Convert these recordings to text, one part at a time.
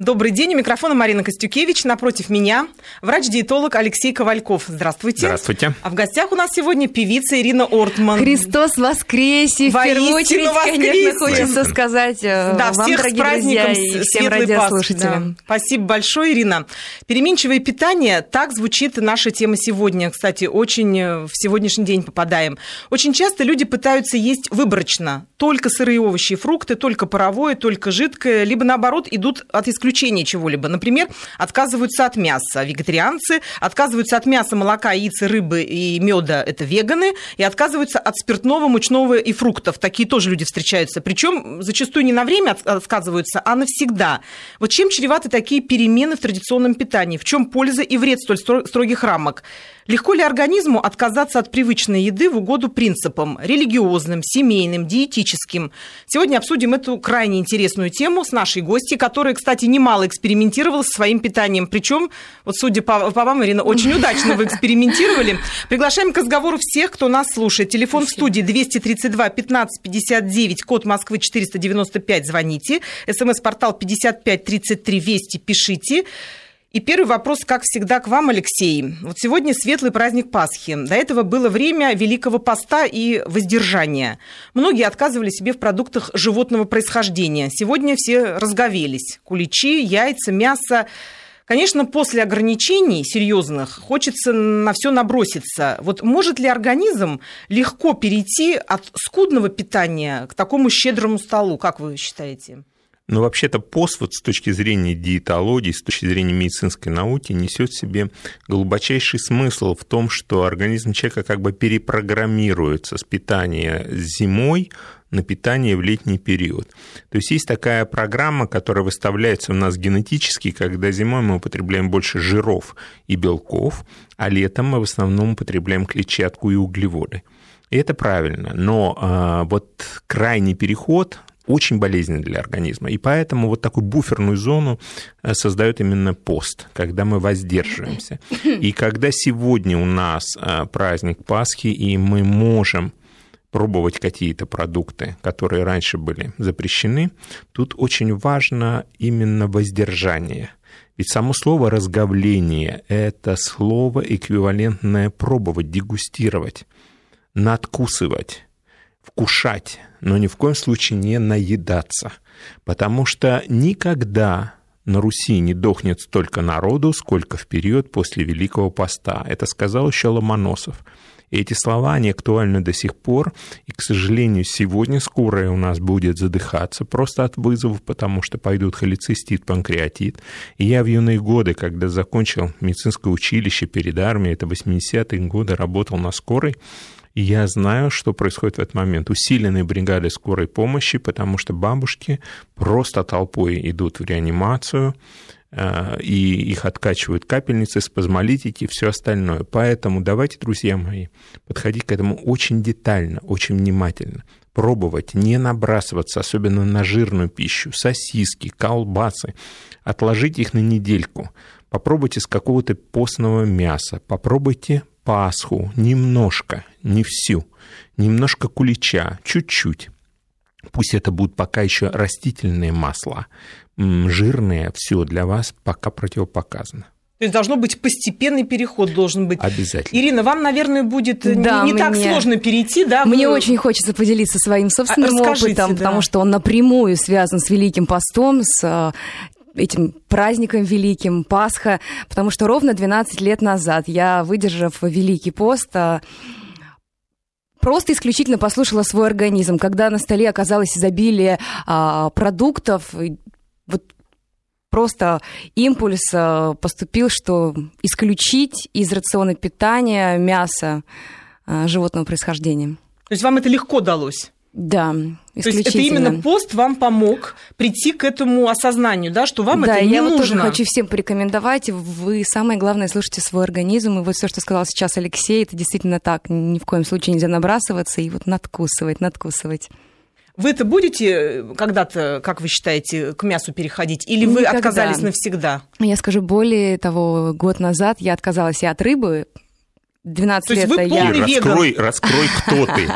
Добрый день, у микрофона Марина Костюкевич, напротив меня врач-диетолог Алексей Ковальков. Здравствуйте. Здравствуйте. А в гостях у нас сегодня певица Ирина Ортман. Христос воскресе! В первую очередь, воскресе. конечно, хочется сказать э, да, вам, всех дорогие с праздником, друзья, и всем радиослушателям. Да. Спасибо большое, Ирина. Переменчивое питание, так звучит наша тема сегодня. Кстати, очень э, в сегодняшний день попадаем. Очень часто люди пытаются есть выборочно. Только сырые овощи и фрукты, только паровое, только жидкое, либо наоборот идут от исключения исключение чего-либо. Например, отказываются от мяса вегетарианцы, отказываются от мяса, молока, яиц, рыбы и меда – это веганы, и отказываются от спиртного, мучного и фруктов. Такие тоже люди встречаются. Причем зачастую не на время отказываются, а навсегда. Вот чем чреваты такие перемены в традиционном питании? В чем польза и вред столь строгих рамок? Легко ли организму отказаться от привычной еды в угоду принципам религиозным, семейным, диетическим? Сегодня обсудим эту крайне интересную тему с нашей гостьей, которая, кстати, немало экспериментировала со своим питанием. Причем, вот судя по, по вам, Ирина, очень удачно вы экспериментировали. Приглашаем к разговору всех, кто нас слушает. Телефон в студии 232 15 59, код Москвы 495, звоните. СМС-портал 55 33 Вести, пишите. И первый вопрос, как всегда, к вам, Алексей. Вот сегодня светлый праздник Пасхи. До этого было время Великого Поста и воздержания. Многие отказывали себе в продуктах животного происхождения. Сегодня все разговелись. Куличи, яйца, мясо. Конечно, после ограничений серьезных хочется на все наброситься. Вот может ли организм легко перейти от скудного питания к такому щедрому столу, как вы считаете? Но вообще-то пост вот с точки зрения диетологии, с точки зрения медицинской науки несет в себе глубочайший смысл в том, что организм человека как бы перепрограммируется с питания зимой на питание в летний период. То есть есть такая программа, которая выставляется у нас генетически, когда зимой мы употребляем больше жиров и белков, а летом мы в основном употребляем клетчатку и углеводы. И это правильно, но э, вот крайний переход очень болезненно для организма. И поэтому вот такую буферную зону э, создает именно пост, когда мы воздерживаемся. И когда сегодня у нас э, праздник Пасхи, и мы можем пробовать какие-то продукты, которые раньше были запрещены, тут очень важно именно воздержание. Ведь само слово «разговление» — это слово эквивалентное пробовать, дегустировать, надкусывать вкушать, но ни в коем случае не наедаться, потому что никогда на Руси не дохнет столько народу, сколько в период после Великого Поста. Это сказал еще Ломоносов. И эти слова, они актуальны до сих пор, и, к сожалению, сегодня скорая у нас будет задыхаться просто от вызовов, потому что пойдут холецистит, панкреатит. И я в юные годы, когда закончил медицинское училище перед армией, это 80-е годы, работал на скорой, я знаю, что происходит в этот момент. Усиленные бригады скорой помощи, потому что бабушки просто толпой идут в реанимацию, э, и их откачивают капельницы, спазмолитики и все остальное. Поэтому давайте, друзья мои, подходить к этому очень детально, очень внимательно. Пробовать, не набрасываться, особенно на жирную пищу, сосиски, колбасы. Отложить их на недельку. Попробуйте с какого-то постного мяса, попробуйте Пасху немножко, не всю, немножко кулича, чуть-чуть. Пусть это будут пока еще растительные масла, жирные, все для вас пока противопоказано. То есть должно быть постепенный переход должен быть. Обязательно. Ирина, вам, наверное, будет да, не, не мне... так сложно перейти, да? Мне Вы... очень хочется поделиться своим собственным а, опытом, да. потому что он напрямую связан с Великим постом, с а, этим праздником великим, Пасха, потому что ровно 12 лет назад я, выдержав Великий пост, а, просто исключительно послушала свой организм. Когда на столе оказалось изобилие а, продуктов, вот просто импульс а, поступил, что исключить из рациона питания мясо животного происхождения. То есть вам это легко далось? Да, То есть это именно пост вам помог прийти к этому осознанию, да, что вам да, это не я нужно. вот тоже хочу всем порекомендовать. Вы самое главное слушайте свой организм. И вот все, что сказал сейчас Алексей, это действительно так. Ни в коем случае нельзя набрасываться и вот надкусывать, надкусывать. Вы это будете э, когда-то, как вы считаете, к мясу переходить? Или вы Никогда. отказались навсегда? Я скажу более того, год назад я отказалась и от рыбы, 12 лет вы я... Раскрой, раскрой, кто ты.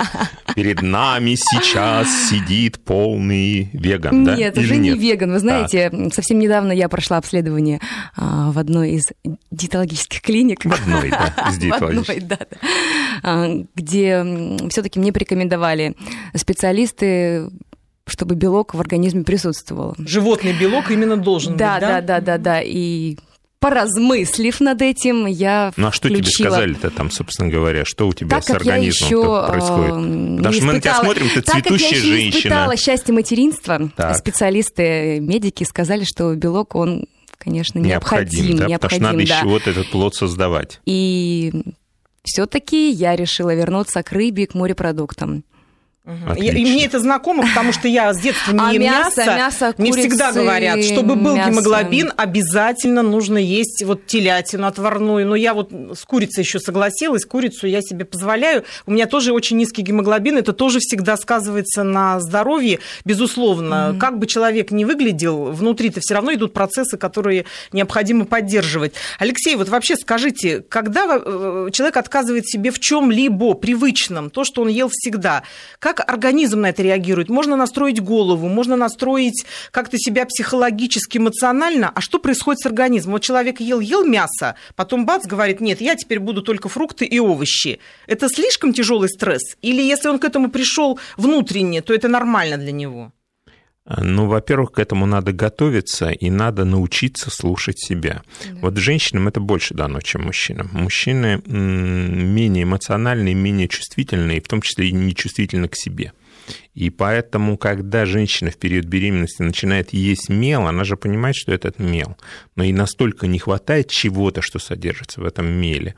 Перед нами сейчас сидит полный веган, да? Нет, уже не веган. Вы знаете, так. совсем недавно я прошла обследование а, в одной из диетологических клиник. В одной, да, из диетологических. В одной, да, а, где все таки мне порекомендовали специалисты чтобы белок в организме присутствовал. Животный белок именно должен да, быть, да? Да, да, да, да. И поразмыслив над этим, я Ну а что включила... тебе сказали-то там, собственно говоря? Что у тебя так с организмом еще происходит? Потому что испытала... мы на тебя смотрим, ты так цветущая как я женщина. не испытала счастье материнства, так. специалисты, медики сказали, что белок, он, конечно, необходим. Необходим, да, необходим потому что надо да. из чего-то этот плод создавать. И все-таки я решила вернуться к рыбе и к морепродуктам. Угу. И, и мне это знакомо, потому что я с детства не а ем мясо. мясо, мясо мне всегда говорят, чтобы был мясо. гемоглобин, обязательно нужно есть вот телятину отварную. Но я вот с курицей еще согласилась, курицу я себе позволяю. У меня тоже очень низкий гемоглобин, это тоже всегда сказывается на здоровье, безусловно. Угу. Как бы человек ни выглядел, внутри-то все равно идут процессы, которые необходимо поддерживать. Алексей, вот вообще скажите, когда э, человек отказывает себе в чем-либо привычном, то, что он ел всегда, как как организм на это реагирует? Можно настроить голову, можно настроить как-то себя психологически, эмоционально. А что происходит с организмом? Вот человек ел-ел мясо, потом бац, говорит, нет, я теперь буду только фрукты и овощи. Это слишком тяжелый стресс? Или если он к этому пришел внутренне, то это нормально для него? Ну, во-первых, к этому надо готовиться и надо научиться слушать себя. Да. Вот женщинам это больше дано, чем мужчинам. Мужчины менее эмоциональные, менее чувствительные, в том числе и нечувствительны к себе. И поэтому, когда женщина в период беременности начинает есть мел, она же понимает, что это мел. Но ей настолько не хватает чего-то, что содержится в этом меле,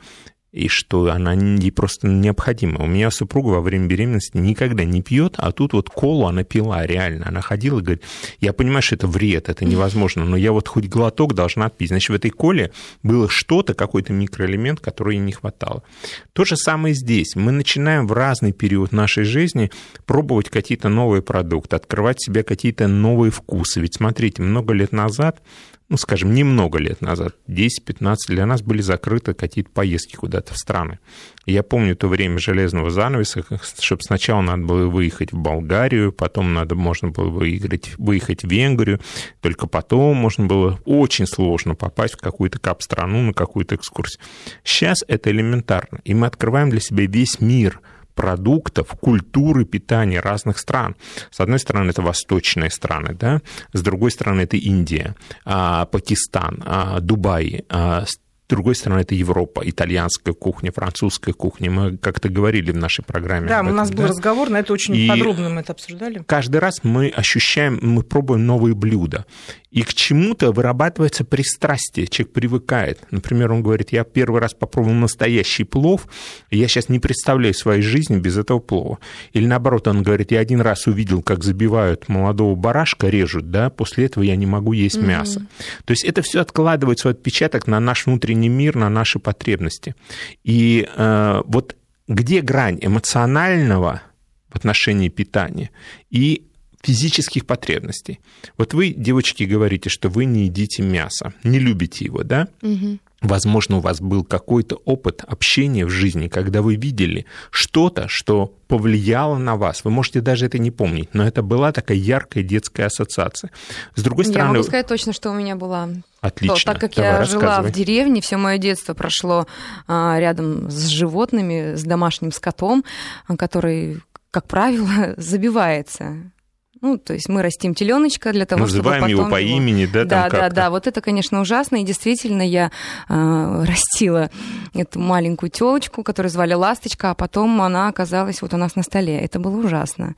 и что она ей просто необходима. У меня супруга во время беременности никогда не пьет, а тут вот колу она пила реально. Она ходила и говорит, я понимаю, что это вред, это невозможно, но я вот хоть глоток должна пить. Значит, в этой коле было что-то, какой-то микроэлемент, который ей не хватало. То же самое здесь. Мы начинаем в разный период нашей жизни пробовать какие-то новые продукты, открывать себе какие-то новые вкусы. Ведь смотрите, много лет назад ну, скажем, немного лет назад, 10-15, для нас были закрыты какие-то поездки куда-то в страны. Я помню то время железного занавеса, чтобы сначала надо было выехать в Болгарию, потом надо, можно было выиграть, выехать в Венгрию, только потом можно было очень сложно попасть в какую-то кап-страну на какую-то экскурсию. Сейчас это элементарно, и мы открываем для себя весь мир – продуктов, культуры питания разных стран. С одной стороны, это восточные страны, да? с другой стороны, это Индия, а, Пакистан, а, Дубай, а, с другой стороны, это Европа, итальянская кухня, французская кухня. Мы как-то говорили в нашей программе. Да, этом, у нас да? был разговор, на это очень и подробно мы это обсуждали. Каждый раз мы ощущаем, мы пробуем новые блюда. И к чему-то вырабатывается пристрастие, человек привыкает. Например, он говорит, я первый раз попробовал настоящий плов, и я сейчас не представляю своей жизни без этого плова. Или наоборот, он говорит, я один раз увидел, как забивают молодого барашка, режут, да, после этого я не могу есть mm-hmm. мясо. То есть это все откладывает свой отпечаток на наш внутренний мир, на наши потребности. И э, вот где грань эмоционального в отношении питания и физических потребностей. Вот вы, девочки, говорите, что вы не едите мясо, не любите его, да? Угу. Возможно, у вас был какой-то опыт общения в жизни, когда вы видели что-то, что повлияло на вас. Вы можете даже это не помнить, но это была такая яркая детская ассоциация. С другой стороны... Я могу сказать точно, что у меня была. Отлично. То, так как Давай, я жила в деревне, все мое детство прошло а, рядом с животными, с домашним скотом, который, как правило, забивается ну, то есть мы растим теленочка для того, Называем чтобы потом его по его... имени, да? Да, да, да. Вот это, конечно, ужасно. И действительно, я э, растила эту маленькую телочку, которую звали Ласточка, а потом она оказалась вот у нас на столе. Это было ужасно.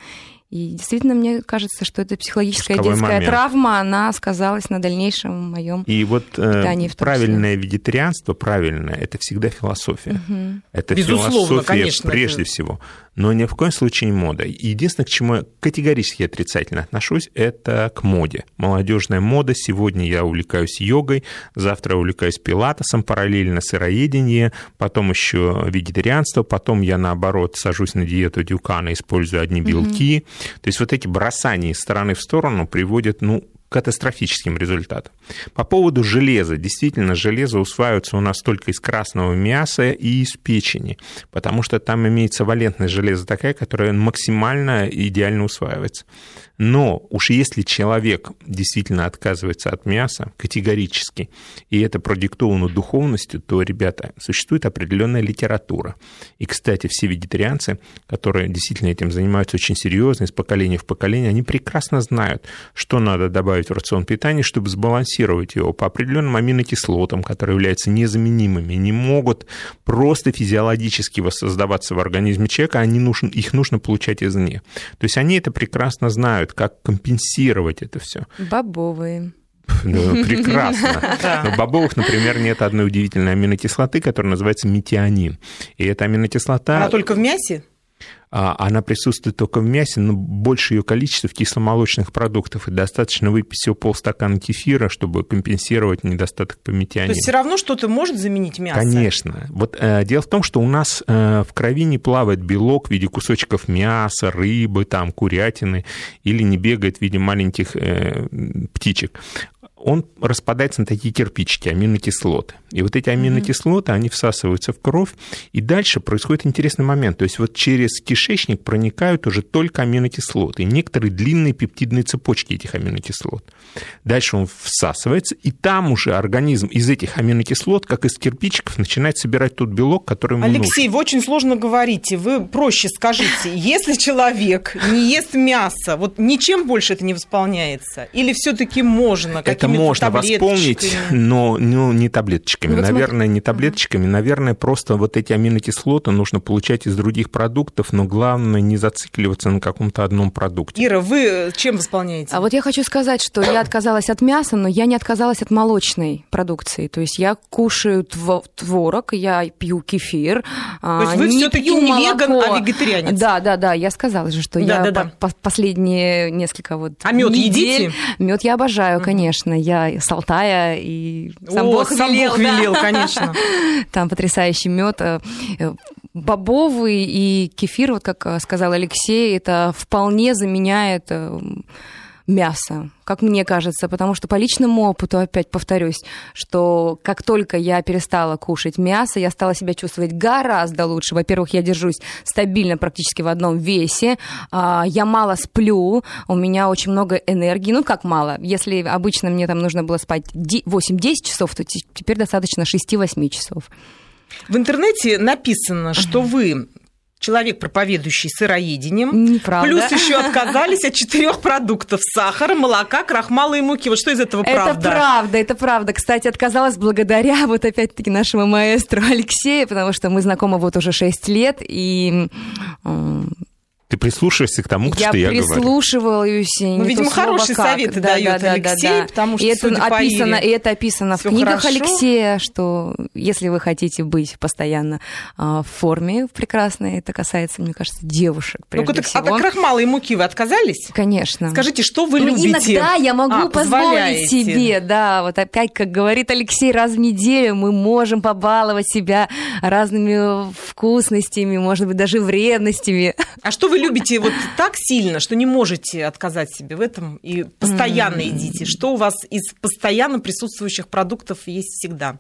И действительно, мне кажется, что эта психологическая Пусковой детская момент. травма, она сказалась на дальнейшем моем И вот э, питании. правильное вегетарианство, правильное, это всегда философия. Угу. Это Безусловно, философия конечно, прежде это... всего. Но ни в коем случае не мода. Единственное, к чему я категорически отрицательно отношусь, это к моде. Молодежная мода. Сегодня я увлекаюсь йогой, завтра увлекаюсь пилатесом, параллельно сыроедение, потом еще вегетарианство, потом я, наоборот, сажусь на диету Дюкана, использую одни белки. Угу. То есть вот эти бросания из стороны в сторону приводят, ну, катастрофическим результатом. По поводу железа. Действительно, железо усваивается у нас только из красного мяса и из печени, потому что там имеется валентность железа такая, которая максимально идеально усваивается. Но уж если человек действительно отказывается от мяса категорически, и это продиктовано духовностью, то, ребята, существует определенная литература. И, кстати, все вегетарианцы, которые действительно этим занимаются очень серьезно, из поколения в поколение, они прекрасно знают, что надо добавить в рацион питания, чтобы сбалансировать его по определенным аминокислотам, которые являются незаменимыми, не могут просто физиологически воссоздаваться в организме человека, они нужен, их нужно получать извне. То есть они это прекрасно знают, знают, как компенсировать это все. Бобовые. Ну, прекрасно. Но в бобовых, например, нет одной удивительной аминокислоты, которая называется метионин. И эта аминокислота... Она только в мясе? А, она присутствует только в мясе, но больше ее количество в кисломолочных продуктах. И достаточно выпить всего полстакана кефира, чтобы компенсировать недостаток по метионину. То есть все равно что-то может заменить мясо? Конечно. Вот э, дело в том, что у нас э, в крови не плавает белок в виде кусочков мяса, рыбы, там, курятины, или не бегает в виде маленьких э, птичек он распадается на такие кирпичики, аминокислоты. И вот эти аминокислоты, они всасываются в кровь, и дальше происходит интересный момент. То есть вот через кишечник проникают уже только аминокислоты, и некоторые длинные пептидные цепочки этих аминокислот. Дальше он всасывается, и там уже организм из этих аминокислот, как из кирпичиков, начинает собирать тот белок, который ему Алексей, нужен. вы очень сложно говорите. Вы проще скажите, если человек не ест мясо, вот ничем больше это не восполняется? Или все-таки можно? Это можно восполнить, но ну, не таблеточками. Ну, вот наверное, смотри. не таблеточками. Наверное, просто вот эти аминокислоты нужно получать из других продуктов, но главное не зацикливаться на каком-то одном продукте. Ира, вы чем восполняете? А вот я хочу сказать, что я отказалась от мяса, но я не отказалась от молочной продукции. То есть я кушаю творог, я пью кефир. То есть вы все-таки не молоко. веган, а вегетарианец? Да, да, да. Я сказала же, что да, я да, да. последние несколько вот А мед едите? Мед я обожаю, конечно я с Алтая, и сам О, Бог сам велел. Бог велел, да. конечно. Там потрясающий мед. Э, бобовый и кефир, вот как э, сказал Алексей, это вполне заменяет э, мясо, как мне кажется, потому что по личному опыту, опять повторюсь, что как только я перестала кушать мясо, я стала себя чувствовать гораздо лучше. Во-первых, я держусь стабильно практически в одном весе, а, я мало сплю, у меня очень много энергии, ну как мало, если обычно мне там нужно было спать 8-10 часов, то теперь достаточно 6-8 часов. В интернете написано, что вы человек, проповедующий сыроедением. Неправда. Плюс еще отказались от четырех продуктов сахара, молока, крахмала и муки. Вот что из этого правда? Это правда, это правда. Кстати, отказалась благодаря вот опять-таки нашему маэстру Алексею, потому что мы знакомы вот уже шесть лет, и ты прислушиваешься к тому, я что я говорю. Я прислушиваюсь. Ну, видимо, хорошие как. советы да, дает да, Алексей, да, да. потому что, и это описано, и это описано в книгах хорошо. Алексея, что если вы хотите быть постоянно а, в форме прекрасной, это касается, мне кажется, девушек ну, прежде ну, всего. А от крахмала и муки вы отказались? Конечно. Скажите, что вы ну, любите? Иногда я могу а, позволить себе, да, вот опять, как говорит Алексей, раз в неделю мы можем побаловать себя разными вкусностями, может быть, даже вредностями. А что вы вы любите вот так сильно, что не можете отказать себе в этом и постоянно mm. едите? Что у вас из постоянно присутствующих продуктов есть всегда?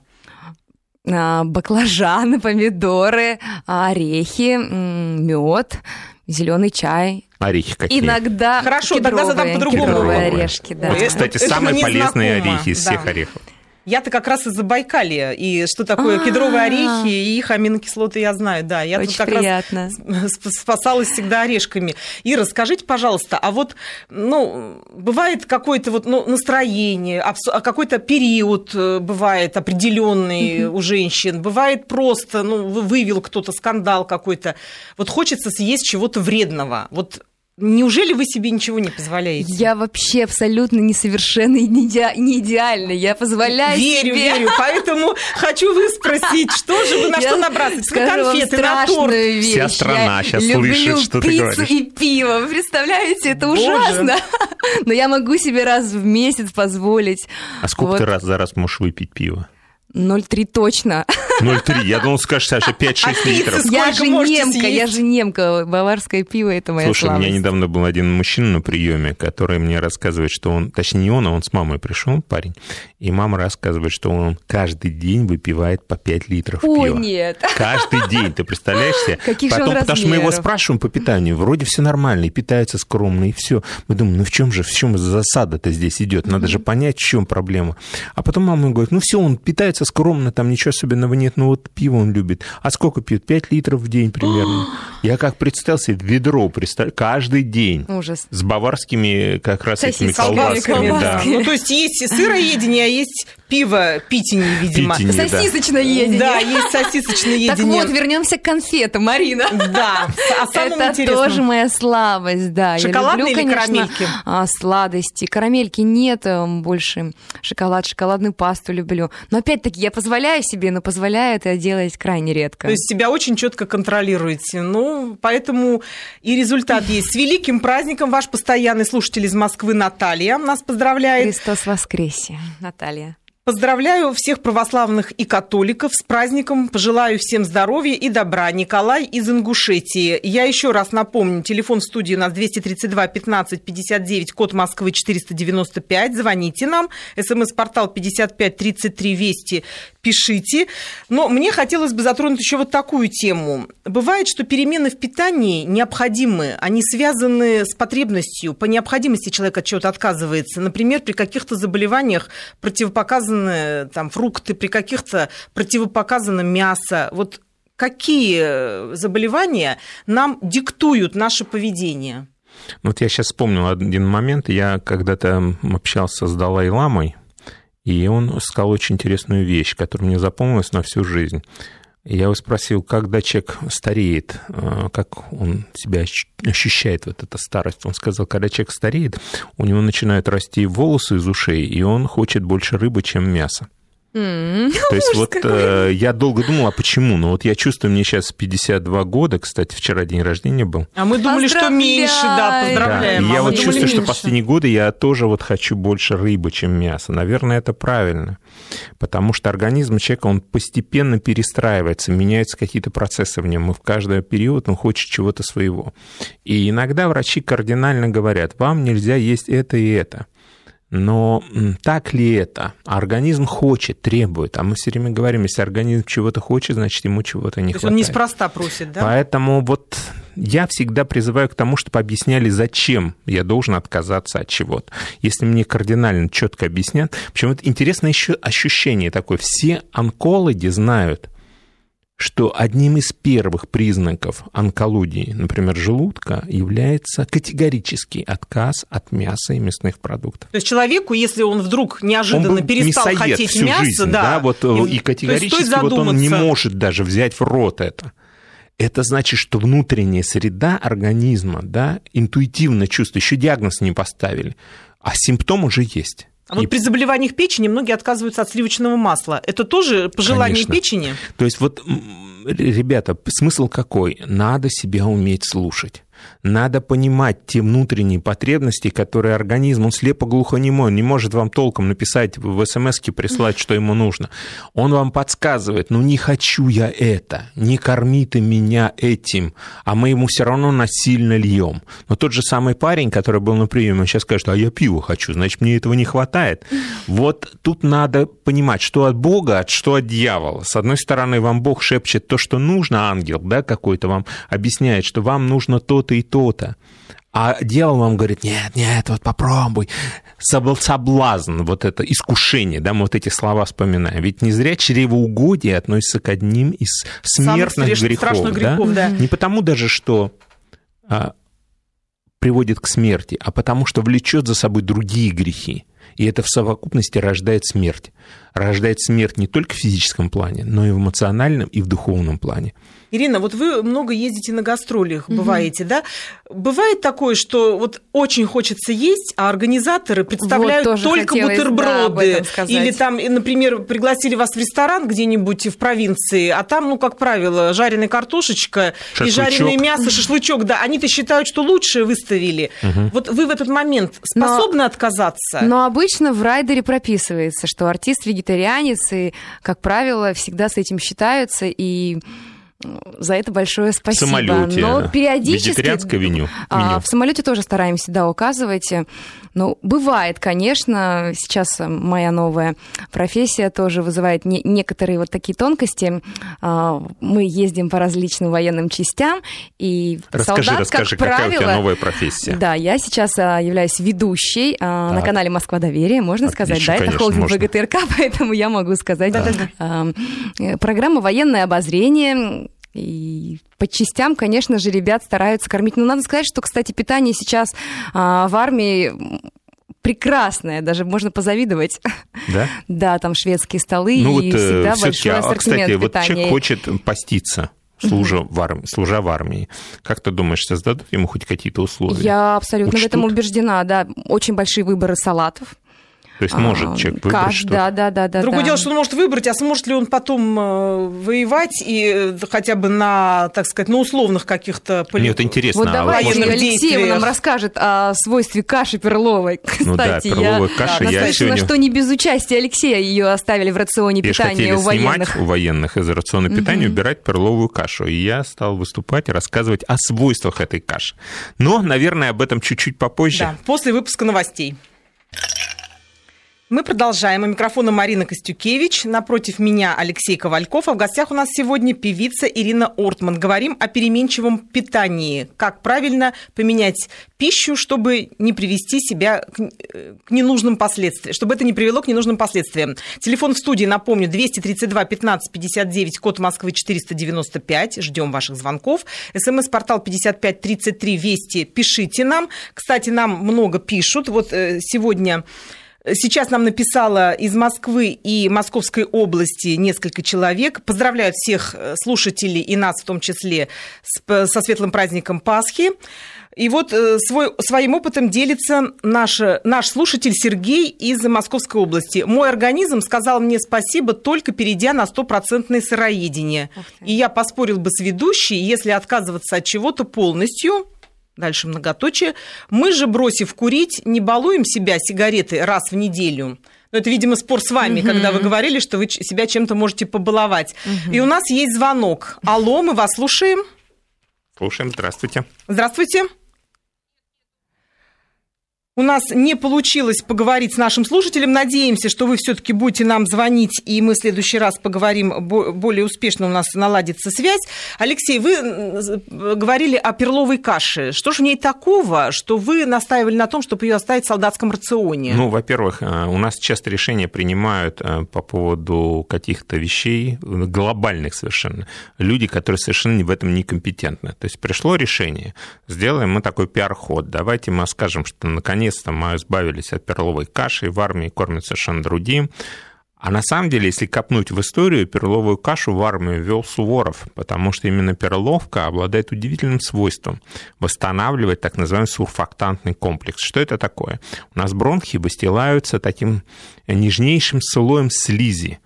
А, баклажаны, помидоры, орехи, мед, зеленый чай. Орехи какие? Иногда Хорошо, тогда задам по-другому. Кедровые орешки, да. Кстати, это самые полезные орехи из да. всех орехов. Я-то как раз из Забайкалья, и что такое кедровые орехи, и их аминокислоты я знаю, да. Я Очень тут как приятно. раз спасалась всегда орешками. Ира, скажите, пожалуйста, а вот, ну, бывает какое-то вот ну, настроение, а какой-то период э, бывает определенный у женщин, бывает просто, ну, вывел кто-то скандал какой-то, вот хочется съесть чего-то вредного. Вот Неужели вы себе ничего не позволяете? Я вообще абсолютно несовершенна и не, иде... не идеальна. Я позволяю верю, себе... Верю, верю. Поэтому хочу вы спросить, что же вы на что набрасываете? Скажу конфеты, на торт? Вещь. Вся страна сейчас слышит, что ты говоришь. пиццу и пиво. Вы представляете, это Боже. ужасно. Но я могу себе раз в месяц позволить. А сколько вот. ты раз за раз можешь выпить пиво? 0,3 точно. 0,3. Я думал, скажешь, Саша, 5-6 а литров. Я же немка, съесть? я же немка. Баварское пиво – это моя Слушай, слабость. у меня недавно был один мужчина на приеме, который мне рассказывает, что он, точнее, не он, а он с мамой пришел, парень, и мама рассказывает, что он каждый день выпивает по 5 литров О, пива. нет. Каждый день, ты представляешь себе? Каких Потом, же он потому что мы его спрашиваем по питанию, вроде все нормально, и питается скромно, и все. Мы думаем, ну в чем же, в чем засада-то здесь идет? Надо же понять, в чем проблема. А потом мама говорит, ну все, он питается скромно, там ничего особенного нет, ну вот пиво он любит. А сколько пьет? 5 литров в день примерно. Я как представил себе ведро, представь, каждый день. Ужас. С баварскими как раз Сосиски, этими колбасками. Да. Ну, то есть есть сыроедение, а есть пиво питение, видимо. Питение, да. Сосисочное едение. Да, есть сосисочное едение. Так вот, вернемся к конфетам, Марина. Да, а Это интересным. тоже моя слабость, да. Шоколадные Я люблю, или конечно, карамельки? а, сладости. Карамельки нет, эм, больше шоколад, шоколадную пасту люблю. Но опять-таки я позволяю себе, но позволяю это делать крайне редко. То есть себя очень четко контролируете. Ну, поэтому и результат есть. С великим праздником ваш постоянный слушатель из Москвы Наталья нас поздравляет. Христос воскресе, Наталья. Поздравляю всех православных и католиков с праздником. Пожелаю всем здоровья и добра. Николай из Ингушетии. Я еще раз напомню, телефон в студии у нас 232 15 59, код Москвы 495. Звоните нам. СМС-портал 55 33 Вести. Пишите. Но мне хотелось бы затронуть еще вот такую тему. Бывает, что перемены в питании необходимы. Они связаны с потребностью. По необходимости человек от чего-то отказывается. Например, при каких-то заболеваниях противопоказаны там фрукты, при каких-то противопоказано мясо. Вот какие заболевания нам диктуют наше поведение? Вот я сейчас вспомнил один момент. Я когда-то общался с Далай-ламой, и он сказал очень интересную вещь, которая мне запомнилась на всю жизнь. Я его спросил, когда человек стареет, как он себя ощущает, вот эта старость. Он сказал, когда человек стареет, у него начинают расти волосы из ушей, и он хочет больше рыбы, чем мяса. Mm, То есть вот э, я долго думал, а почему? Ну вот я чувствую, мне сейчас 52 года, кстати, вчера день рождения был. А мы думали, что меньше, да, поздравляем. Да, а я вот чувствую, меньше. что последние годы я тоже вот хочу больше рыбы, чем мяса. Наверное, это правильно, потому что организм человека, он постепенно перестраивается, меняются какие-то процессы в нем, и в каждый период он хочет чего-то своего. И иногда врачи кардинально говорят, вам нельзя есть это и это. Но так ли это? Организм хочет, требует. А мы все время говорим, если организм чего-то хочет, значит, ему чего-то не То есть хватает. он неспроста просит, да? Поэтому вот я всегда призываю к тому, чтобы объясняли, зачем я должен отказаться от чего-то. Если мне кардинально четко объяснят. Причем вот интересное еще ощущение такое. Все онкологи знают, что одним из первых признаков онкологии, например, желудка, является категорический отказ от мяса и мясных продуктов. То есть человеку, если он вдруг неожиданно он перестал хотеть всю мясо, жизнь, да, да, вот и, и категорически вот он не может даже взять в рот это. Это значит, что внутренняя среда организма, да, интуитивно чувствует, еще диагноз не поставили, а симптом уже есть. А вот при заболеваниях печени многие отказываются от сливочного масла. Это тоже пожелание Конечно. печени? То есть вот, ребята, смысл какой? Надо себя уметь слушать. Надо понимать те внутренние потребности, которые организм, он слепо-глухонемой, он не может вам толком написать в смс прислать, что ему нужно. Он вам подсказывает, ну не хочу я это, не корми ты меня этим, а мы ему все равно насильно льем. Но тот же самый парень, который был на приеме, он сейчас скажет, а я пиво хочу, значит, мне этого не хватает. Вот тут надо понимать, что от Бога, а что от дьявола. С одной стороны, вам Бог шепчет то, что нужно, ангел, да, какой-то вам объясняет, что вам нужно то-то и то-то. А дьявол вам говорит, нет, нет, вот попробуй. Соблазн, вот это искушение, да, мы вот эти слова вспоминаем. Ведь не зря чревоугодие относится к одним из смертных Самых грехов. грехов да? да. Не потому даже, что а, приводит к смерти, а потому что влечет за собой другие грехи. И это в совокупности рождает смерть. Рождает смерть не только в физическом плане, но и в эмоциональном и в духовном плане. Ирина, вот вы много ездите на гастролях, бываете, угу. да? Бывает такое, что вот очень хочется есть, а организаторы представляют вот только бутерброды. Да, Или там, например, пригласили вас в ресторан где-нибудь в провинции, а там, ну, как правило, жареная картошечка шашлычок. и жареное мясо, шашлычок, да. Они-то считают, что лучшее выставили. Угу. Вот вы в этот момент способны но, отказаться? Но обычно обычно в райдере прописывается, что артист вегетарианец, и, как правило, всегда с этим считаются, и за это большое спасибо. В самолете. Но периодически... Вегетарианское меню. меню. А, в самолете тоже стараемся, да, указывать. Ну, бывает, конечно, сейчас моя новая профессия тоже вызывает не, некоторые вот такие тонкости. А, мы ездим по различным военным частям, и расскажи, солдат, расскажи, как какая правило, у тебя новая профессия? Да, я сейчас а, являюсь ведущей так. на канале «Москва доверие», можно Отлично, сказать, да, конечно, это холдинг можно. ВГТРК, поэтому я могу сказать. Да. Э, программа «Военное обозрение», и по частям, конечно же, ребят стараются кормить. Но надо сказать, что, кстати, питание сейчас а, в армии прекрасное, даже можно позавидовать. Да? Да, там шведские столы ну, и вот, всегда э, большой а, ассортимент кстати, питания. вот человек хочет поститься служа, в армии, служа в армии. Как ты думаешь, создадут ему хоть какие-то условия? Я абсолютно Учтут? в этом убеждена, да. Очень большие выборы салатов. То есть может А, человек выбрать каш, что-то? Да, да, да, да. Другое да. дело, что он может выбрать, а сможет ли он потом э, воевать и э, хотя бы на, так сказать, на условных каких-то Мне это интересно. Вот а давайте военных Алексеева действиях. нам расскажет о свойстве каши перловой. Кстати, Ну да, перловая я каша, я наслышана, сегодня- что не без участия Алексея ее оставили в рационе питания у снимать военных. у военных из рациона питания, Мгм. убирать перловую кашу. И я стал выступать и рассказывать о свойствах этой каши. Но, наверное, об этом чуть-чуть попозже. Да, после выпуска новостей. Мы продолжаем. У микрофона Марина Костюкевич. Напротив меня Алексей Ковальков. А в гостях у нас сегодня певица Ирина Ортман. Говорим о переменчивом питании. Как правильно поменять пищу, чтобы не привести себя к, э, ненужным последствиям, чтобы это не привело к ненужным последствиям. Телефон в студии, напомню, 232 15 59, код Москвы 495. Ждем ваших звонков. СМС-портал 55 33 Вести. Пишите нам. Кстати, нам много пишут. Вот э, сегодня Сейчас нам написала из Москвы и Московской области несколько человек. Поздравляют всех э, слушателей и нас в том числе со светлым праздником Пасхи. И вот э, свой, своим опытом делится наш, наш слушатель Сергей из Московской области. Мой организм сказал мне спасибо, только перейдя на стопроцентное сыроедение. И я поспорил бы с ведущей, если отказываться от чего-то полностью, Дальше многоточие. Мы же, бросив курить, не балуем себя сигаретой раз в неделю. Ну, это, видимо, спор с вами, Мгм. когда вы говорили, что вы себя чем-то можете побаловать. И у нас есть звонок. Алло, мы вас слушаем. Слушаем, здравствуйте. Здравствуйте. У нас не получилось поговорить с нашим слушателем. Надеемся, что вы все-таки будете нам звонить, и мы в следующий раз поговорим бо- более успешно, у нас наладится связь. Алексей, вы м, говорили о перловой каше. Что же в ней такого, что вы настаивали на том, чтобы ее оставить в солдатском рационе? Ну, во-первых, э, у нас часто решения принимают э, по поводу каких-то вещей, э, глобальных совершенно, люди, которые совершенно в этом некомпетентны. То есть пришло решение, сделаем мы такой пиар-ход, давайте мы скажем, что наконец-то мы избавились от перловой каши, в армии кормят совершенно другим. А на самом деле, если копнуть в историю, перловую кашу в армию вел Суворов, потому что именно перловка обладает удивительным свойством восстанавливать так называемый сурфактантный комплекс. Что это такое? У нас бронхи выстилаются таким нежнейшим слоем слизи.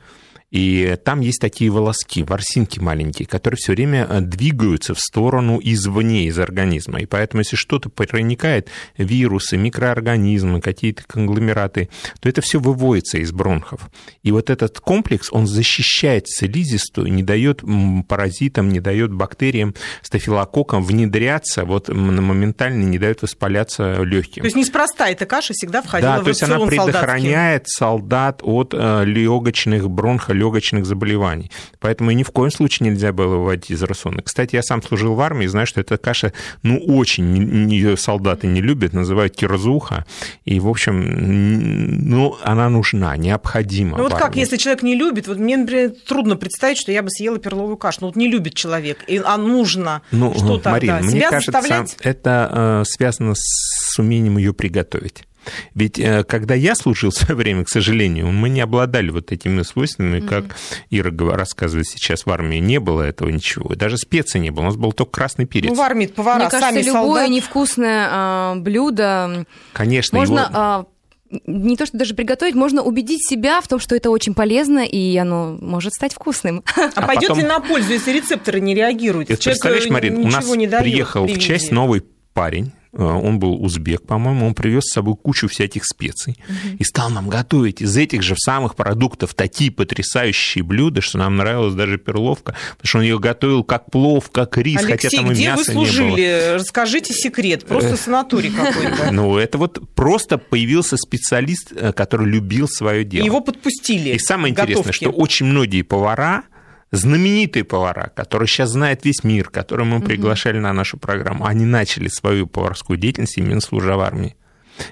И там есть такие волоски, ворсинки маленькие, которые все время э, двигаются в сторону извне, из организма. И поэтому, если что-то проникает, вирусы, микроорганизмы, какие-то конгломераты, то это все выводится из бронхов. И вот этот комплекс, он защищает слизистую, не дает паразитам, не дает бактериям, стафилококкам внедряться, вот моментально не дает воспаляться легким. То есть неспроста эта каша всегда входила Да, в то есть она рацион солдатский. предохраняет солдат от э, легочных бронхолегочных заболеваний. Поэтому и ни в коем случае нельзя было выводить из рациона. Кстати, я сам служил в армии и знаю, что эта каша, ну, очень ее солдаты не любят, называют кирзуха. И, в общем, ну, она нужна, необходима. Ну вот как, если человек не любит, вот мне, например, трудно представить, что я бы съела перловую кашу. Ну вот не любит человек, и, а нужно. Ну, что тогда? Марина, мне Себя кажется, заставлять? это э, связано с умением ее приготовить. Ведь э, когда я служил в свое время, к сожалению, мы не обладали вот этими свойствами, как Ира рассказывает сейчас, в армии не было этого ничего. Даже специй не было, у нас был только красный перец. Ну, в армии повара Мне кажется, сами любое солдаты. невкусное а, блюдо Конечно, можно его... а, не то что даже приготовить, можно убедить себя в том, что это очень полезно, и оно может стать вкусным. А, А пойдет потом- ли на пользу, если рецепторы не реагируют? Ты представляешь, э, Марин, у нас не приехал при в часть новый парень, он был узбек, по-моему, он привез с собой кучу всяких специй угу. и стал нам готовить из этих же самых продуктов такие потрясающие блюда, что нам нравилась даже перловка, потому что он ее готовил как плов, как рис, Алексей, хотя там и где мяса вы служили? не было. Расскажите секрет, просто санаторий какой-то. Ну, это вот просто появился специалист, э, который любил свое дело. Его подпустили. И самое интересное, что очень многие повара знаменитые повара, которые сейчас знает весь мир, которые мы приглашали на нашу программу, они начали свою поварскую деятельность именно служа в армии.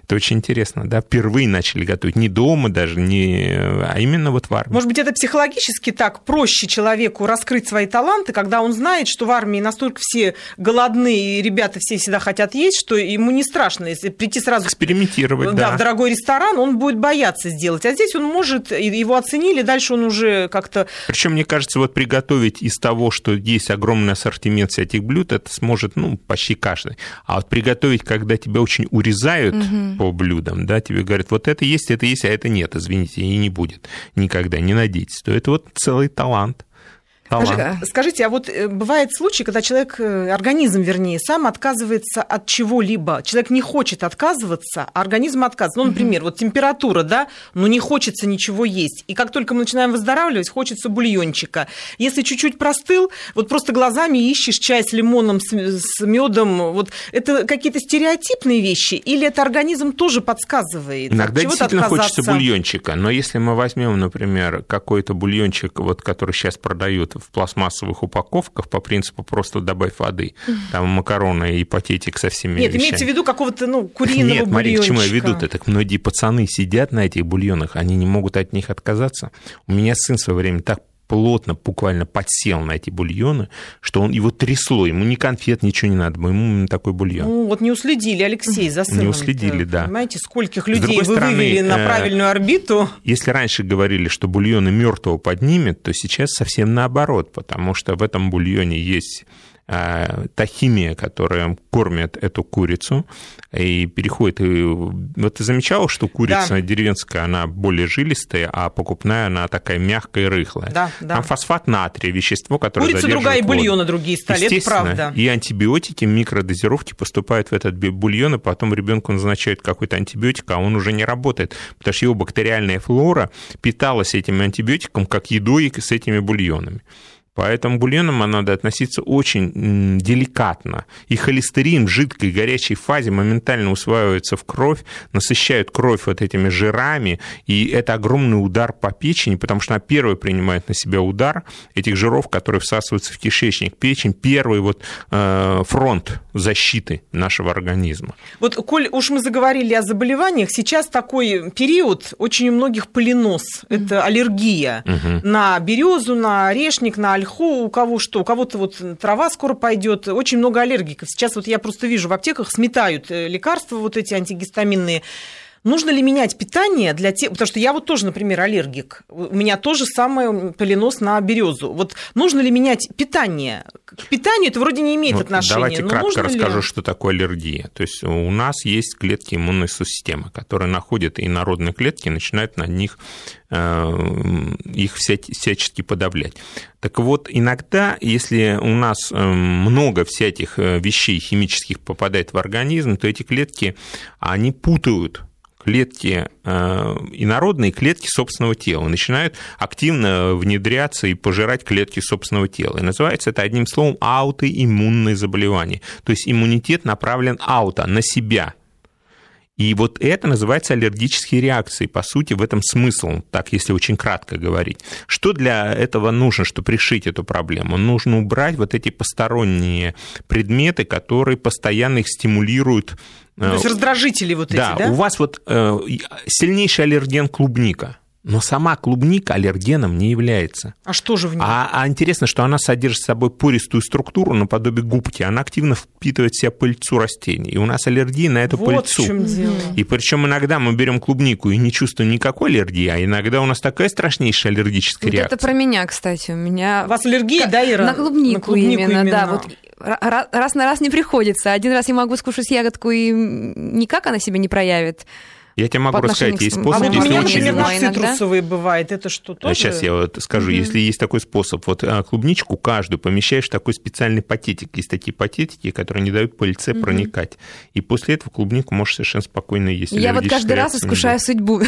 Это очень интересно, да, впервые начали готовить не дома даже, не, а именно вот в армии. Может быть, это психологически так проще человеку раскрыть свои таланты, когда он знает, что в армии настолько все голодные, и ребята все всегда хотят есть, что ему не страшно, если прийти сразу... Экспериментировать, да. да. в дорогой ресторан, он будет бояться сделать. А здесь он может, его оценили, дальше он уже как-то... Причем, мне кажется, вот приготовить из того, что есть огромный ассортимент всяких блюд, это сможет, ну, почти каждый. А вот приготовить, когда тебя очень урезают, угу по блюдам, да, тебе говорят, вот это есть, это есть, а это нет, извините, и не будет никогда, не надейтесь, то это вот целый талант. Скажи, скажите, а вот э, бывает случай, когда человек, э, организм, вернее, сам отказывается от чего-либо. Человек не хочет отказываться, а организм отказывается. Ну, например, вот температура, да, но не хочется ничего есть. И как только мы начинаем выздоравливать, хочется бульончика. Если чуть-чуть простыл, вот просто глазами ищешь чай с лимоном, с, с медом. Вот это какие-то стереотипные вещи, или это организм тоже подсказывает? Иногда действительно хочется бульончика, но если мы возьмем, например, какой-то бульончик, вот, который сейчас продают в пластмассовых упаковках по принципу просто добавь воды. Там макароны и патетик со всеми Нет, вещами. имеется в виду какого-то, ну, куриного Нет, Мария, к чему я веду -то? Так многие пацаны сидят на этих бульонах, они не могут от них отказаться. У меня сын в свое время так плотно, буквально подсел на эти бульоны, что он его трясло, ему ни конфет, ничего не надо, ему именно такой бульон. Ну, вот не уследили, Алексей, за сыном. Не уследили, да. Понимаете, скольких людей вы стороны, вывели на э, правильную орбиту? Если раньше говорили, что бульоны мертвого поднимет, то сейчас совсем наоборот, потому что в этом бульоне есть та химия, которая кормит эту курицу, и переходит... И... Вот ты замечала, что курица да. деревенская, она более жилистая, а покупная, она такая мягкая и рыхлая. Да, да. Там фосфат натрия, вещество, которое Курица другая, и бульоны другие стали, это правда. И антибиотики, микродозировки поступают в этот бульон, и потом ребенку назначают какой-то антибиотик, а он уже не работает, потому что его бактериальная флора питалась этим антибиотиком, как едой с этими бульонами. Поэтому к бульонам надо относиться очень деликатно. И холестерин в жидкой горячей фазе моментально усваивается в кровь, насыщают кровь вот этими жирами, и это огромный удар по печени, потому что она первая принимает на себя удар этих жиров, которые всасываются в кишечник. Печень – первый вот э, фронт защиты нашего организма. Вот, коль уж мы заговорили о заболеваниях, сейчас такой период, очень у многих полинос, это аллергия угу. на березу, на орешник, на ольху, ольху, у кого что, у кого-то вот трава скоро пойдет, очень много аллергиков. Сейчас вот я просто вижу в аптеках сметают э, лекарства вот эти антигистаминные. Нужно ли менять питание для тех, потому что я вот тоже, например, аллергик, у меня тоже самый поленос на березу. Вот нужно ли менять питание? К питанию это вроде не имеет вот отношения. Давайте кратко расскажу, ли... что такое аллергия. То есть у нас есть клетки иммунной системы, которые находят инородные клетки и начинают на них э, их всячески подавлять. Так вот, иногда, если у нас э, много всяких э, вещей химических попадает в организм, то эти клетки, они путают клетки э, инородные клетки собственного тела, начинают активно внедряться и пожирать клетки собственного тела. И называется это одним словом аутоиммунное заболевание. То есть иммунитет направлен ауто, на себя, и вот это называется аллергические реакции. По сути, в этом смысл, так если очень кратко говорить. Что для этого нужно, чтобы решить эту проблему? Нужно убрать вот эти посторонние предметы, которые постоянно их стимулируют то есть раздражители вот да, эти, да? у вас вот э, сильнейший аллерген клубника. Но сама клубника аллергеном не является. А что же в ней? А, а интересно, что она содержит в собой пористую структуру наподобие губки. Она активно впитывает в себя пыльцу растений. И у нас аллергия на эту вот пыльцу. В чем дело. И причем иногда мы берем клубнику и не чувствуем никакой аллергии, а иногда у нас такая страшнейшая аллергическая вот реакция. Это про меня, кстати. У меня... У вас аллергия, да, Ира? На клубнику, на клубнику именно, именно, да. Вот раз на раз не приходится. Один раз я могу скушать ягодку, и никак она себя не проявит. Я тебе могу рассказать, есть способ, а вот если очень любишь. цитрусовые бывает, это что тоже? Сейчас я вот скажу, mm-hmm. если есть такой способ, вот а, клубничку каждую помещаешь в такой специальный пакетик, есть такие пакетики, которые не дают пыльце mm-hmm. проникать, и после этого клубнику можешь совершенно спокойно есть. Я вот каждый раз искушаю судьбу.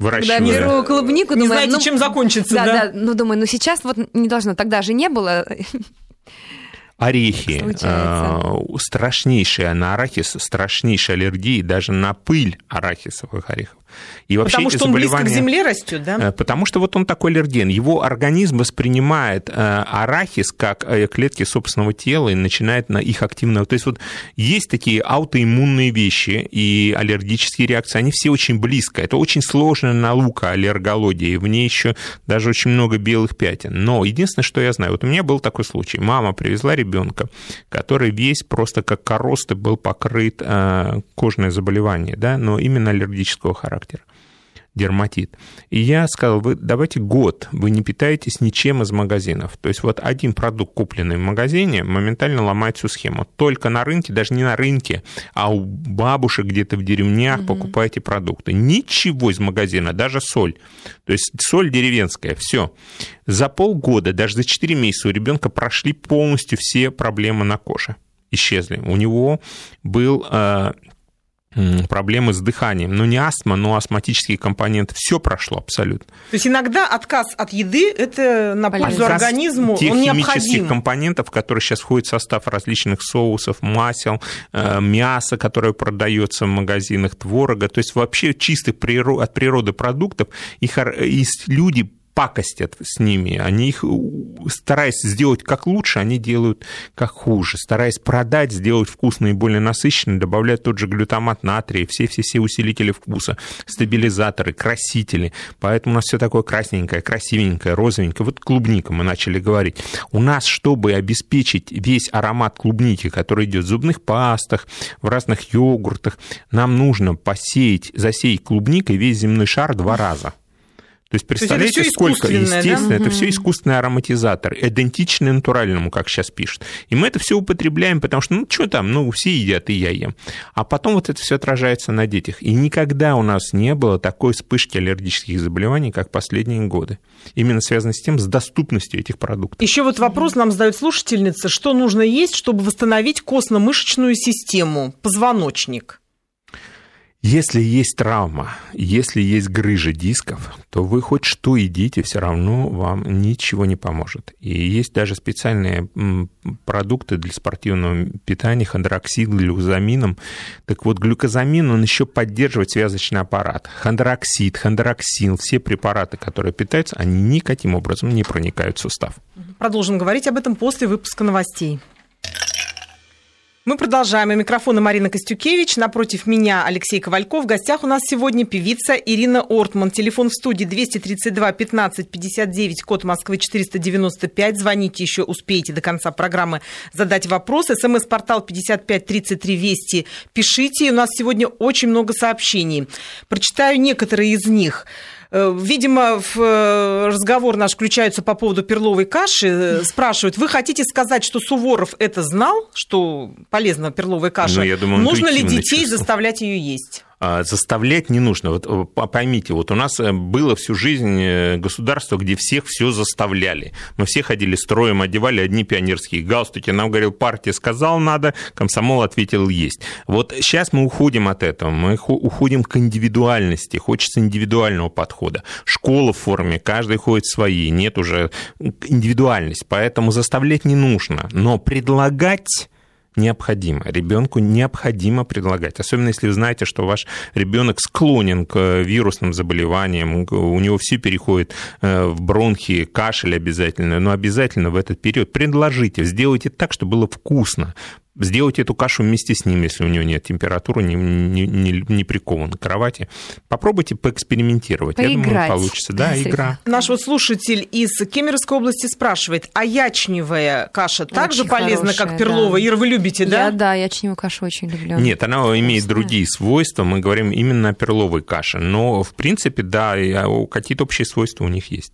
Когда беру клубнику, не знаете, ну, чем закончится, да? Да, ну думаю, ну сейчас вот не должно, тогда же не было. Орехи, э, страшнейшая на арахис, страшнейшая аллергия даже на пыль арахисовых орехов. И вообще потому что он близко к земле растет, да? Э, потому что вот он такой аллерген. Его организм воспринимает э, арахис как э, клетки собственного тела и начинает на их активно... То есть вот есть такие аутоиммунные вещи и аллергические реакции, они все очень близко. Это очень сложная наука аллергологии, в ней еще даже очень много белых пятен. Но единственное, что я знаю, вот у меня был такой случай. Мама привезла ребенка, который весь просто как коросты был покрыт кожное заболевание, да, но именно аллергического характера дерматит. И я сказал, вы давайте год, вы не питаетесь ничем из магазинов. То есть вот один продукт, купленный в магазине, моментально ломает всю схему. Только на рынке, даже не на рынке, а у бабушек где-то в деревнях mm-hmm. покупаете продукты. Ничего из магазина, даже соль. То есть соль деревенская, все. За полгода, даже за 4 месяца у ребенка прошли полностью все проблемы на коже исчезли. У него был э, проблемы с дыханием. Ну, не астма, но астматические компоненты. Все прошло абсолютно. То есть иногда отказ от еды – это на пользу отказ организму, тех он химических компонентов, которые сейчас входят в состав различных соусов, масел, э, мяса, которое продается в магазинах, творога. То есть вообще чистых от природы продуктов, их, и люди пакостят с ними. Они их, стараясь сделать как лучше, они делают как хуже. Стараясь продать, сделать вкусно и более насыщенно, добавляют тот же глютамат натрия, все-все-все усилители вкуса, стабилизаторы, красители. Поэтому у нас все такое красненькое, красивенькое, розовенькое. Вот клубника мы начали говорить. У нас, чтобы обеспечить весь аромат клубники, который идет в зубных пастах, в разных йогуртах, нам нужно посеять, засеять клубникой весь земной шар два раза. То есть представляете, То есть сколько, естественно, да? это все искусственный ароматизатор, идентичный натуральному, как сейчас пишут. И мы это все употребляем, потому что, ну, что там, ну, все едят, и я ем. А потом вот это все отражается на детях. И никогда у нас не было такой вспышки аллергических заболеваний, как последние годы. Именно связано с тем, с доступностью этих продуктов. Еще вот вопрос нам задает слушательница, что нужно есть, чтобы восстановить костно-мышечную систему, позвоночник? Если есть травма, если есть грыжа дисков, то вы хоть что едите, все равно вам ничего не поможет. И есть даже специальные продукты для спортивного питания, хондроксид, глюкозамином. Так вот, глюкозамин, он еще поддерживает связочный аппарат. Хондроксид, хондроксин, все препараты, которые питаются, они никаким образом не проникают в сустав. Продолжим говорить об этом после выпуска новостей. Мы продолжаем. У микрофона Марина Костюкевич. Напротив меня Алексей Ковальков. В гостях у нас сегодня певица Ирина Ортман. Телефон в студии 232 15 59, код Москвы 495. Звоните еще, успеете до конца программы задать вопрос. СМС-портал 5533 Вести. Пишите. У нас сегодня очень много сообщений. Прочитаю некоторые из них. Э, видимо, в э, разговор наш включаются по поводу перловой каши. Э, спрашивают, вы хотите сказать, что Суворов это знал, что полезна перловая каша? Ну, я думаю, Нужно ли детей чувствовал. заставлять ее есть? А, заставлять не нужно. Вот э, поймите, вот у нас э, было всю жизнь э, государство, где всех все заставляли. Мы все ходили строем, одевали одни пионерские галстуки. Нам говорил, партия сказал надо, комсомол ответил есть. Вот сейчас мы уходим от этого, мы уходим к индивидуальности, хочется индивидуального подхода. Школа в форме, каждый ходит свои, нет уже индивидуальность, поэтому заставлять не нужно. Но предлагать необходимо. Ребенку необходимо предлагать. Особенно если вы знаете, что ваш ребенок склонен к э, вирусным заболеваниям, у него все переходит э, в бронхи, кашель обязательно, но обязательно в этот период предложите, сделайте так, чтобы было вкусно сделать эту кашу вместе с ним, если у него нет температуры, не, не, не, не прикован к кровати. Попробуйте поэкспериментировать. Поиграть. Я думаю, получится. Да, игра. Наш вот слушатель из Кемеровской области спрашивает, а ячневая каша очень также полезна, как перловая? Да. Ира, вы любите, да? Я, да, ячневую кашу очень люблю. Нет, она Вкусная. имеет другие свойства. Мы говорим именно о перловой каше. Но, в принципе, да, какие-то общие свойства у них есть.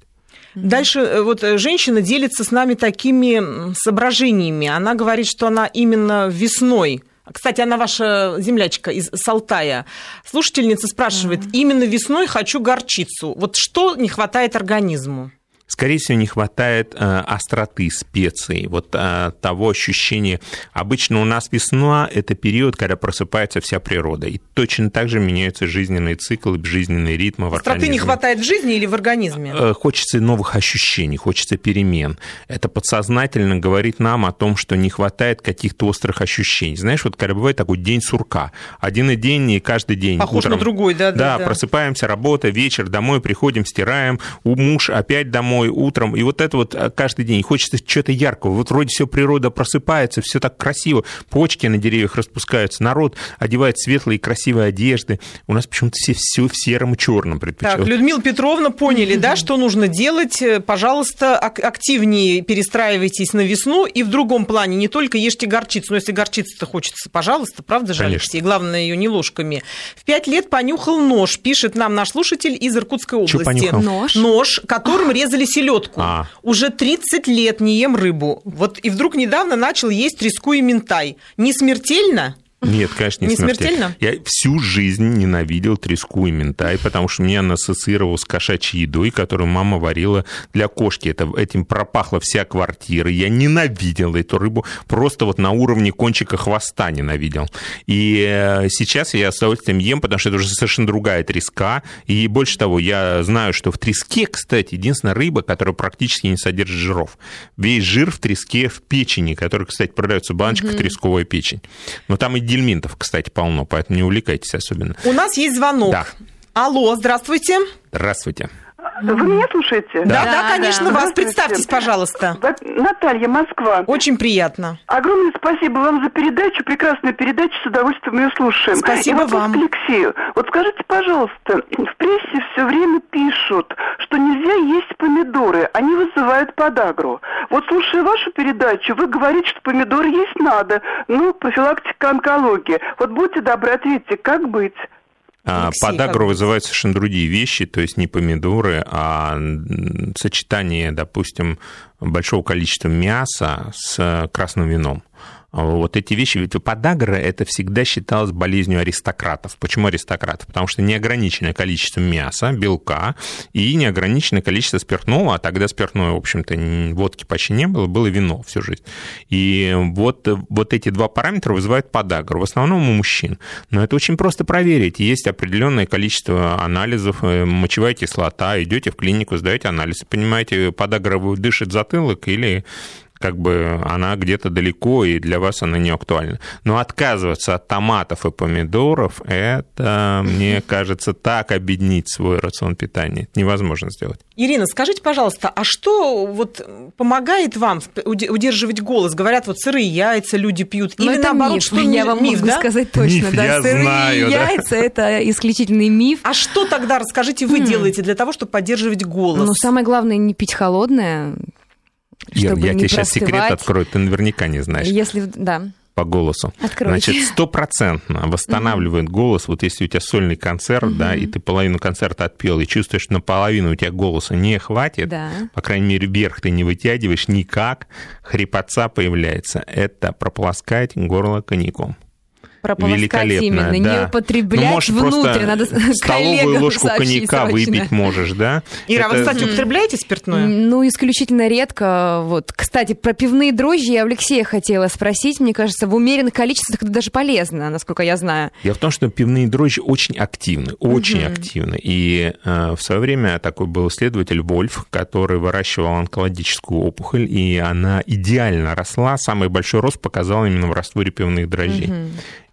Дальше э, вот э, женщина делится с нами такими соображениями. Она говорит, что она именно весной Кстати, она ваша землячка из Салтая. Слушательница спрашивает, именно весной хочу горчицу. Вот что не хватает организму? Скорее всего, не хватает э, остроты специй, вот э, того ощущения. Обычно у нас весна – это период, когда просыпается вся природа, и точно так же меняются жизненные циклы, жизненные ритмы в Остроты организме. не хватает в жизни или в организме? Э, хочется новых ощущений, хочется перемен. Это подсознательно говорит нам о том, что не хватает каких-то острых ощущений. Знаешь, вот когда бывает такой день сурка, один и день, и каждый день. Похож утром, на другой, да, да, да. просыпаемся, работа, вечер, домой приходим, стираем, у муж опять домой, домой утром, и вот это вот э, каждый день. хочется чего-то яркого. Вот вроде все природа просыпается, все так красиво, почки на деревьях распускаются, народ одевает светлые и красивые одежды. У нас почему-то все, все в сером и черном предпочитают. Так, Людмила Петровна, поняли, да, что нужно делать? Э, пожалуйста, активнее перестраивайтесь на весну и в другом плане. Не только ешьте горчицу, но если горчица-то хочется, пожалуйста, правда же. Алексей? Главное, ее не ложками. В пять лет понюхал нож, пишет нам наш слушатель из Иркутской области. Что понюхал? Нож. Нож, которым резали селедку. А. Уже 30 лет не ем рыбу. Вот и вдруг недавно начал есть треску и ментай. Не смертельно? Нет, конечно, не, не смертельно. Я всю жизнь ненавидел треску и ментай, потому что меня она ассоциировал с кошачьей едой, которую мама варила для кошки. Это, этим пропахла вся квартира. Я ненавидел эту рыбу, просто вот на уровне кончика хвоста ненавидел. И э, сейчас я с удовольствием ем, потому что это уже совершенно другая треска. И больше того, я знаю, что в треске, кстати, единственная рыба, которая практически не содержит жиров. Весь жир в треске в печени, который, кстати, продается в баночках, mm-hmm. тресковая печень. Но там и дельминтов, кстати, полно, поэтому не увлекайтесь особенно. У нас есть звонок. Да. Алло, здравствуйте. Здравствуйте. Вы меня слушаете? Да, да, да конечно, да. вас. Представьтесь, пожалуйста. Наталья, Москва. Очень приятно. Огромное спасибо вам за передачу, прекрасная передача, с удовольствием ее слушаем. Спасибо И вам. к Алексею. Вот скажите, пожалуйста, в прессе все время пишут, что нельзя есть помидоры, они вызывают подагру. Вот слушая вашу передачу, вы говорите, что помидоры есть надо, ну, профилактика онкологии. Вот будьте добры, ответьте, как быть? А, Алексей, Подагру вызывают совершенно другие вещи, то есть не помидоры, а сочетание, допустим, большого количества мяса с красным вином. Вот эти вещи, ведь подагра это всегда считалось болезнью аристократов. Почему аристократов? Потому что неограниченное количество мяса, белка и неограниченное количество спиртного, а тогда спиртное, в общем-то, водки почти не было, было вино всю жизнь. И вот, вот эти два параметра вызывают подагру, в основном у мужчин. Но это очень просто проверить. Есть определенное количество анализов, э, мочевая кислота, идете в клинику, сдаете анализы, понимаете, подагра дышит затылок или как бы она где-то далеко, и для вас она не актуальна. Но отказываться от томатов и помидоров, это, мне кажется, так объединить свой рацион питания. Это невозможно сделать. Ирина, скажите, пожалуйста, а что вот помогает вам удерживать голос? Говорят, вот сырые яйца люди пьют. Ну, Или это наоборот, миф. что я вам миф, могу да? сказать точно. Миф, да, я сырые знаю, яйца да. это исключительный миф. А что тогда, расскажите, вы делаете для того, чтобы поддерживать голос? Ну, самое главное, не пить холодное, Ир, я тебе сейчас секрет открою, ты наверняка не знаешь. Если, да. По голосу. Откройте. Значит, стопроцентно восстанавливает mm-hmm. голос. Вот если у тебя сольный концерт, mm-hmm. да, и ты половину концерта отпел, и чувствуешь, что наполовину у тебя голоса не хватит, да. по крайней мере, вверх ты не вытягиваешь никак, хрипотца появляется. Это прополоскать горло коньяком прополоскать именно, да. не употреблять ну, можешь внутрь. Надо столовую ложку коньяка срочно. выпить можешь, да? Ира, Это... а вы, кстати, употребляете спиртное? Ну, исключительно редко. Вот. Кстати, про пивные дрожжи я у Алексея хотела спросить. Мне кажется, в умеренных количествах это даже полезно, насколько я знаю. Дело в том, что пивные дрожжи очень активны, очень угу. активны. И э, в свое время такой был исследователь Вольф, который выращивал онкологическую опухоль, и она идеально росла. Самый большой рост показал именно в растворе пивных дрожжей. Угу.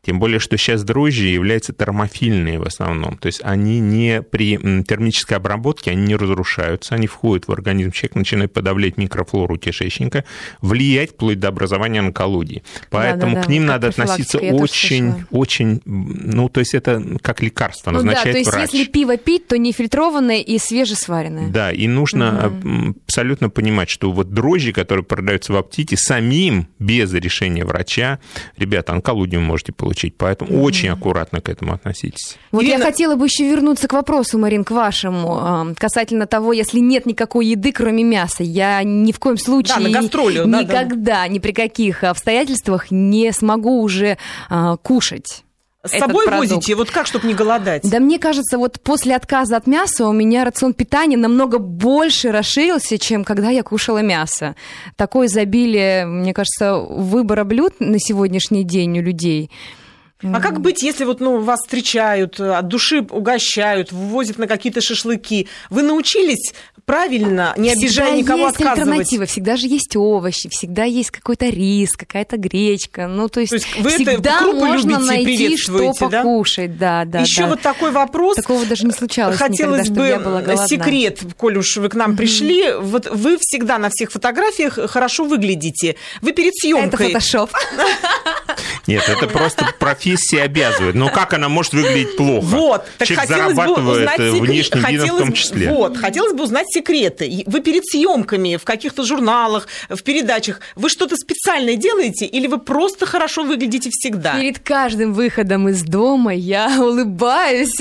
Тем более, что сейчас дрожжи являются термофильные в основном. То есть они не при термической обработке, они не разрушаются, они входят в организм человека, начинают подавлять микрофлору кишечника, влиять вплоть до образования онкологии. Поэтому да, да, к ним надо относиться очень, очень, ну, то есть это как лекарство ну, назначает да, то есть врач. если пиво пить, то не фильтрованное и свежесваренное. Да, и нужно угу. абсолютно понимать, что вот дрожжи, которые продаются в аптеке, самим без решения врача, ребята, онкологию можете получить получить. Поэтому mm-hmm. очень аккуратно к этому относитесь. Вот Ирина... я хотела бы еще вернуться к вопросу, Марин, к вашему, а, касательно того, если нет никакой еды, кроме мяса. Я ни в коем случае да, на гастролю, никогда, да, да. ни при каких обстоятельствах не смогу уже а, кушать. С собой продукт. возите? Вот как, чтобы не голодать? Да мне кажется, вот после отказа от мяса у меня рацион питания намного больше расширился, чем когда я кушала мясо. Такое изобилие, мне кажется, выбора блюд на сегодняшний день у людей – а как быть, если вот ну, вас встречают, от души угощают, вывозят на какие-то шашлыки? Вы научились правильно, не всегда обижая никого есть отказывать? альтернатива, всегда же есть овощи, всегда есть какой-то рис, какая-то гречка. Ну, то есть, то есть вы всегда это можно найти, что да? покушать. Да, да, Еще да. вот такой вопрос. Такого даже не случалось Хотелось никогда, бы я была голодна. секрет, коль уж вы к нам mm-hmm. пришли. Вот вы всегда на всех фотографиях хорошо выглядите. Вы перед съемкой. Это фотошоп. Нет, это просто профессия обязывает. Но как она может выглядеть плохо? Вот. Так Человек зарабатывает э, внешним видом в том числе. Вот. Хотелось бы узнать секреты. Вы перед съемками в каких-то журналах, в передачах, вы что-то специальное делаете или вы просто хорошо выглядите всегда? Перед каждым выходом из дома я улыбаюсь.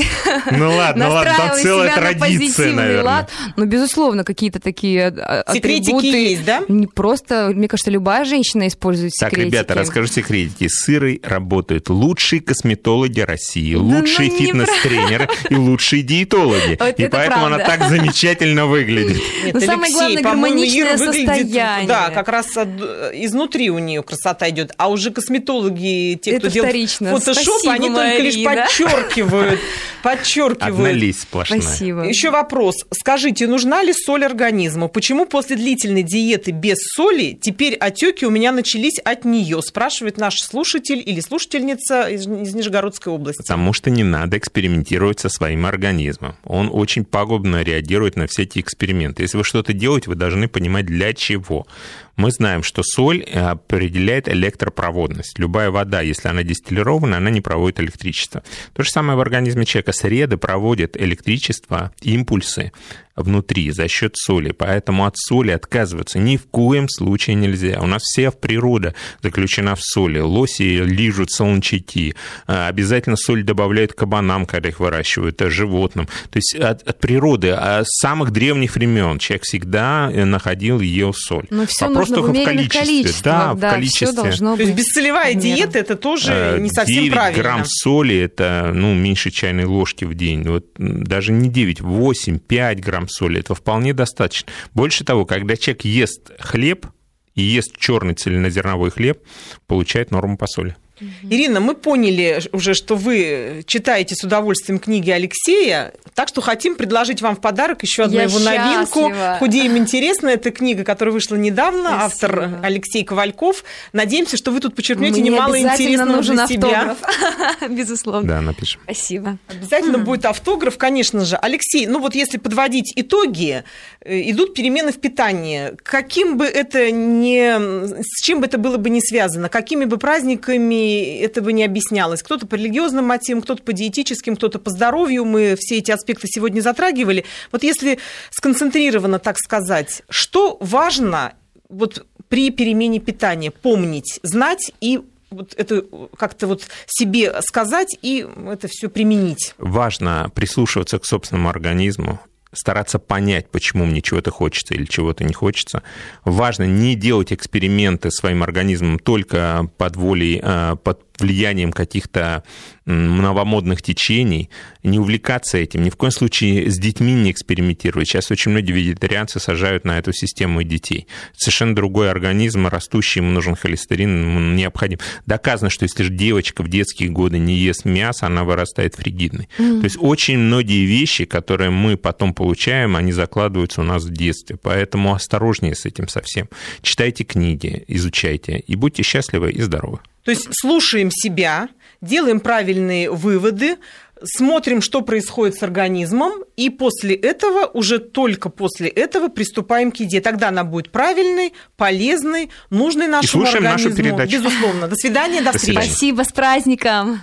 Ну ладно, ну ладно, там целая традиция, наверное. Лад. Но, ну, безусловно, какие-то такие а, секретики атрибуты. есть, да? Не просто, мне кажется, любая женщина использует секретики. Так, ребята, расскажу секретики. Сырой работают лучшие косметологи России, да лучшие ну, фитнес-тренеры и лучшие диетологи. Вот и поэтому правда. она так замечательно выглядит. Нет, Но самое главное, гармоничное состояние. Да, как раз изнутри у нее красота идет. А уже косметологи, те, кто делает фотошоп, они только лишь подчеркивают. Подчеркивают. Однолись сплошная. Спасибо. Еще вопрос. Скажите, нужна ли соль организму? Почему после длительной диеты без соли теперь отеки у меня начались от нее? Спрашивает наш слушатель или слушательница из, из Нижегородской области. Потому что не надо экспериментировать со своим организмом. Он очень пагубно реагирует на все эти эксперименты. Если вы что-то делаете, вы должны понимать, для чего. Мы знаем, что соль э, определяет электропроводность. Любая вода, если она дистиллирована, она не проводит электричество. То же самое в организме человека. Среды проводят электричество, импульсы внутри за счет соли. Поэтому от соли отказываться ни в коем случае нельзя. У нас вся природа заключена в соли. Лоси лижут солончаки. А, обязательно соль добавляют кабанам, когда их выращивают, а, животным. То есть от, от природы, а с самых древних времен человек всегда э, находил ее соль. Но все Вопрос только в, в количестве. Да, да, в количестве. То есть бесцелевая диета это тоже э, не совсем 9 правильно. грамм соли это ну, меньше чайной ложки в день. Вот даже не 9, 8, 5 грамм грамм соли, этого вполне достаточно. Больше того, когда человек ест хлеб и ест черный цельнозерновой хлеб, получает норму по соли. Ирина, мы поняли уже, что вы читаете с удовольствием книги Алексея, так что хотим предложить вам в подарок еще одну Я его новинку. Худеем интересно. Это книга, которая вышла недавно, Спасибо. автор Алексей Ковальков. Надеемся, что вы тут почерпнете Мне немало интересного нужен для себя. Безусловно. Да, напишем. Спасибо. Обязательно будет автограф, конечно же. Алексей, ну вот если подводить итоги, э, идут перемены в питании. Каким бы это ни... С чем бы это было бы не связано? Какими бы праздниками это бы не объяснялось. Кто-то по религиозным мотивам, кто-то по диетическим, кто-то по здоровью. Мы все эти аспекты сегодня затрагивали. Вот если сконцентрированно так сказать, что важно вот при перемене питания помнить, знать и вот это как-то вот себе сказать и это все применить. Важно прислушиваться к собственному организму стараться понять, почему мне чего-то хочется или чего-то не хочется. Важно не делать эксперименты своим организмом только под волей, а, под влиянием каких-то новомодных течений, не увлекаться этим, ни в коем случае с детьми не экспериментировать. Сейчас очень многие вегетарианцы сажают на эту систему и детей. Совершенно другой организм, растущий, ему нужен холестерин, ему необходим. Доказано, что если же девочка в детские годы не ест мясо, она вырастает фригидной. Mm. То есть очень многие вещи, которые мы потом получаем, они закладываются у нас в детстве. Поэтому осторожнее с этим совсем. Читайте книги, изучайте, и будьте счастливы и здоровы. То есть слушаем себя, делаем правильные выводы, смотрим, что происходит с организмом, и после этого, уже только после этого приступаем к еде. Тогда она будет правильной, полезной, нужной нашему и слушаем организму. Нашу передачу. Безусловно. До свидания, до, до встречи. Спасибо, с праздником.